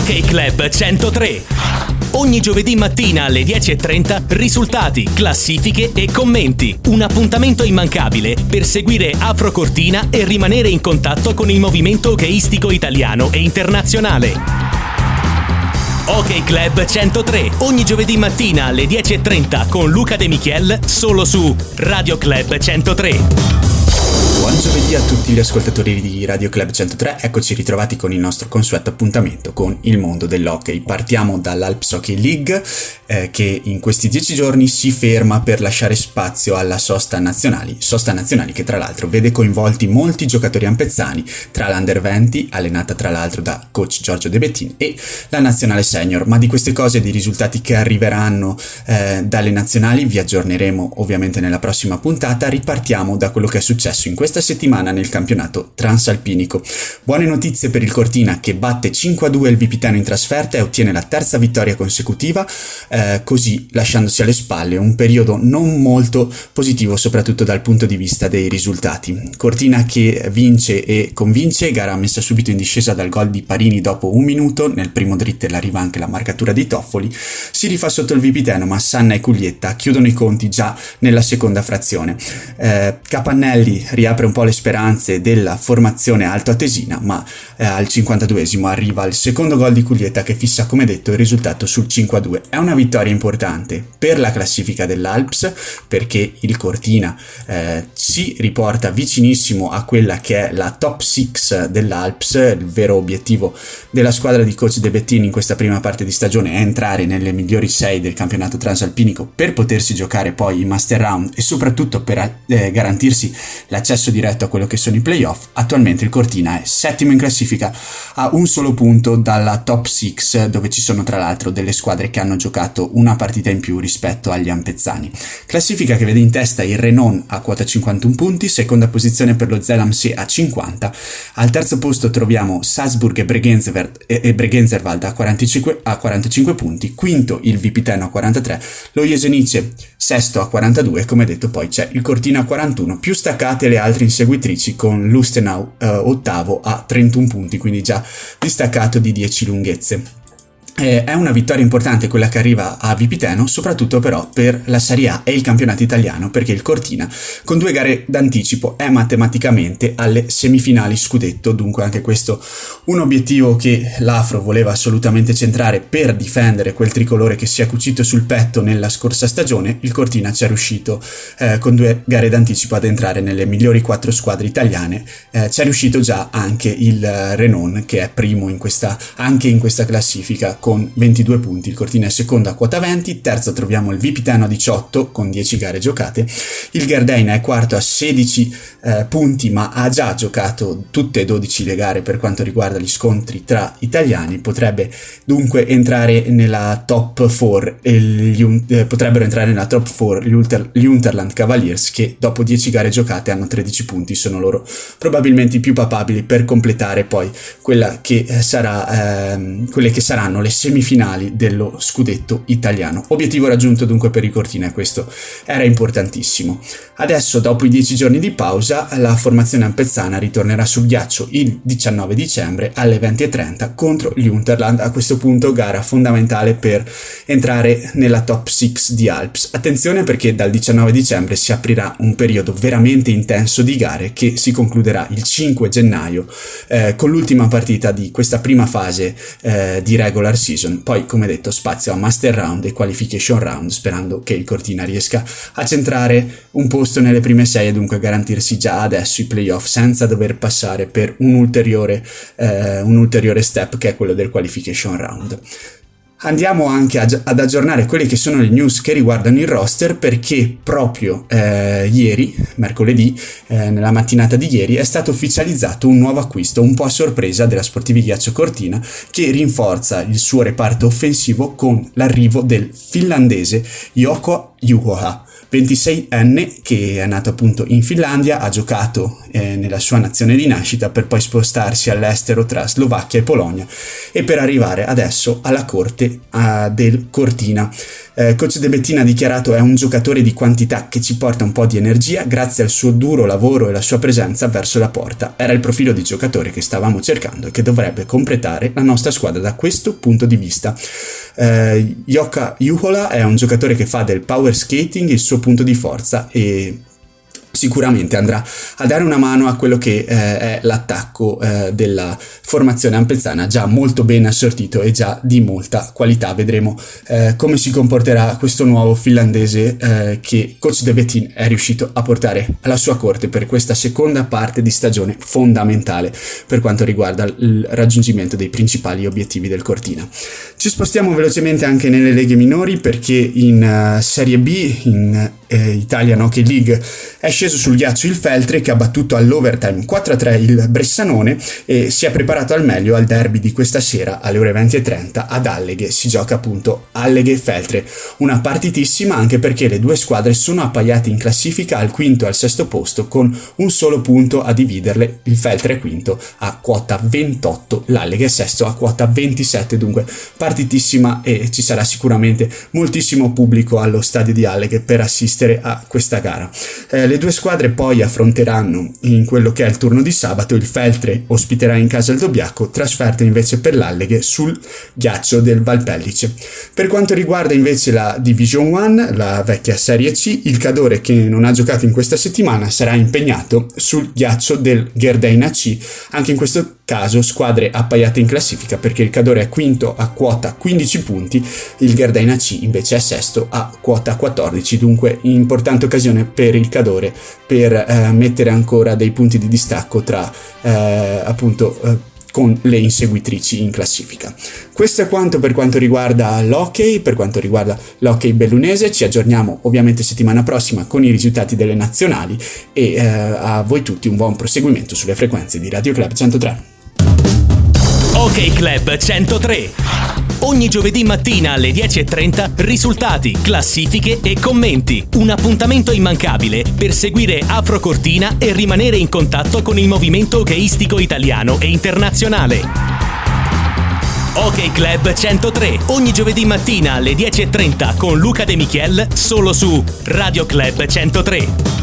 Ok Club 103. Ogni giovedì mattina alle 10.30 risultati, classifiche e commenti. Un appuntamento immancabile per seguire Afro Cortina e rimanere in contatto con il movimento hockeyistico italiano e internazionale. Ok Club 103, ogni giovedì mattina alle 10.30 con Luca De Michiel, solo su Radio Club 103. Buon giovedì a tutti gli ascoltatori di Radio Club 103, eccoci ritrovati con il nostro consueto appuntamento con il mondo dell'hockey. Partiamo dall'Alps Hockey League eh, che in questi dieci giorni si ferma per lasciare spazio alla sosta nazionali, sosta nazionali che tra l'altro vede coinvolti molti giocatori ampezzani tra l'Under 20, allenata tra l'altro da coach Giorgio De Bettin, e la nazionale senior, ma di queste cose e dei risultati che arriveranno eh, dalle nazionali vi aggiorneremo ovviamente nella prossima puntata, ripartiamo da quello che è successo in questa questa settimana nel campionato transalpinico. Buone notizie per il Cortina che batte 5-2 il Vipitano in trasferta e ottiene la terza vittoria consecutiva, eh, così lasciandosi alle spalle un periodo non molto positivo soprattutto dal punto di vista dei risultati. Cortina che vince e convince, gara messa subito in discesa dal gol di Parini dopo un minuto, nel primo dritte arriva anche la marcatura di Toffoli, si rifà sotto il Vipiteno ma Sanna e Cuglietta chiudono i conti già nella seconda frazione. Eh, Capannelli riapre riapre un po' le speranze della formazione altoatesina, ma eh, al 52esimo arriva il secondo gol di Cuglietta che fissa come detto il risultato sul 5-2. È una vittoria importante per la classifica dell'Alps perché il Cortina eh, si riporta vicinissimo a quella che è la top 6 dell'Alps, il vero obiettivo della squadra di coach De Bettini in questa prima parte di stagione è entrare nelle migliori 6 del campionato transalpinico per potersi giocare poi i master round e soprattutto per eh, garantirsi l'accesso accesso diretto a quello che sono i playoff, attualmente il Cortina è settimo in classifica a un solo punto dalla top 6 dove ci sono tra l'altro delle squadre che hanno giocato una partita in più rispetto agli Ampezzani. Classifica che vede in testa il Renon a quota 51 punti, seconda posizione per lo Zelamsee a 50, al terzo posto troviamo Salzburg e, Bregenzerwald a 45, a 45 punti, quinto il Vipiteno a 43, lo Jesenice sesto a 42 come detto poi c'è il Cortina a 41, più staccate le altre altre inseguitrici con Lustenau eh, ottavo a 31 punti, quindi già distaccato di 10 lunghezze. Eh, è una vittoria importante quella che arriva a Vipiteno, soprattutto però per la Serie A e il campionato italiano, perché il Cortina, con due gare d'anticipo, è matematicamente alle semifinali scudetto, dunque anche questo un obiettivo che l'Afro voleva assolutamente centrare per difendere quel tricolore che si è cucito sul petto nella scorsa stagione, il Cortina ci è riuscito eh, con due gare d'anticipo ad entrare nelle migliori quattro squadre italiane, eh, ci è riuscito già anche il Renon che è primo in questa, anche in questa classifica con 22 punti, il Cortina è secondo a quota 20, terzo troviamo il Vipitano a 18 con 10 gare giocate, il Gardeina è quarto a 16 eh, punti ma ha già giocato tutte e 12 le gare per quanto riguarda gli scontri tra italiani, potrebbe dunque entrare nella top 4 gli, eh, potrebbero entrare nella top 4 gli, Ulter, gli Unterland Cavaliers che dopo 10 gare giocate hanno 13 punti, sono loro probabilmente i più papabili per completare poi quella che sarà, ehm, quelle che saranno le semifinali dello scudetto italiano. Obiettivo raggiunto dunque per i Cortina questo era importantissimo. Adesso, dopo i 10 giorni di pausa, la formazione ampezzana ritornerà sul ghiaccio il 19 dicembre alle 20.30 contro gli Unterland. A questo punto gara fondamentale per entrare nella top 6 di Alps. Attenzione perché dal 19 dicembre si aprirà un periodo veramente intenso di gare che si concluderà il 5 gennaio eh, con l'ultima partita di questa prima fase eh, di regular season. Poi, come detto, spazio a Master Round e Qualification Round, sperando che il Cortina riesca a centrare un posto nelle prime sei e dunque garantirsi già adesso i playoff senza dover passare per un ulteriore, eh, un ulteriore step che è quello del Qualification Round. Andiamo anche ad aggiornare quelle che sono le news che riguardano il roster perché proprio eh, ieri, mercoledì, eh, nella mattinata di ieri, è stato ufficializzato un nuovo acquisto, un po' a sorpresa della Sportivi Ghiaccio Cortina, che rinforza il suo reparto offensivo con l'arrivo del finlandese Yoko Juhoa 26enne che è nato appunto in Finlandia, ha giocato eh, nella sua nazione di nascita per poi spostarsi all'estero tra Slovacchia e Polonia e per arrivare adesso alla corte uh, del Cortina. Eh, Coach De Bettina ha dichiarato è un giocatore di quantità che ci porta un po' di energia grazie al suo duro lavoro e la sua presenza verso la porta. Era il profilo di giocatore che stavamo cercando e che dovrebbe completare la nostra squadra da questo punto di vista. Eh, Joka Juhola è un giocatore che fa del power skating il suo punto di forza e sicuramente andrà a dare una mano a quello che eh, è l'attacco eh, della formazione ampezzana già molto ben assortito e già di molta qualità. Vedremo eh, come si comporterà questo nuovo finlandese eh, che coach De Bettin è riuscito a portare alla sua corte per questa seconda parte di stagione fondamentale per quanto riguarda il raggiungimento dei principali obiettivi del Cortina. Ci spostiamo velocemente anche nelle leghe minori perché in uh, Serie B in eh, Italian Hockey League. È sceso sul ghiaccio il Feltre che ha battuto all'overtime 4-3 il Bressanone e si è preparato al meglio al derby di questa sera alle ore 20.30 ad Alleghe. Si gioca appunto Alleghe-Feltre, una partitissima anche perché le due squadre sono appaiate in classifica al quinto e al sesto posto con un solo punto a dividerle, il Feltre è quinto a quota 28, l'Alleghe è sesto a quota 27, dunque partitissima e ci sarà sicuramente moltissimo pubblico allo stadio di Alleghe per assistere assistere a questa gara. Eh, le due squadre poi affronteranno in quello che è il turno di sabato il Feltre ospiterà in casa il Dobbiaco, trasferta invece per l'Alleghe sul ghiaccio del Valpellice. Per quanto riguarda invece la Division 1, la vecchia Serie C, il Cadore che non ha giocato in questa settimana sarà impegnato sul ghiaccio del Gherdaina C, anche in questo caso squadre appaiate in classifica perché il Cadore è quinto a quota 15 punti, il Gherdaina C invece è sesto a quota 14, dunque importante occasione per il Cadore per eh, mettere ancora dei punti di distacco tra eh, appunto eh, con le inseguitrici in classifica. Questo è quanto per quanto riguarda l'hockey, per quanto riguarda l'hockey bellunese, ci aggiorniamo ovviamente settimana prossima con i risultati delle nazionali e eh, a voi tutti un buon proseguimento sulle frequenze di Radio Club 103. Ok Club 103. Ogni giovedì mattina alle 10.30 risultati, classifiche e commenti. Un appuntamento immancabile per seguire Afro Cortina e rimanere in contatto con il movimento hockeyistico italiano e internazionale. Ok Club 103, ogni giovedì mattina alle 10.30 con Luca De Michiel, solo su Radio Club 103.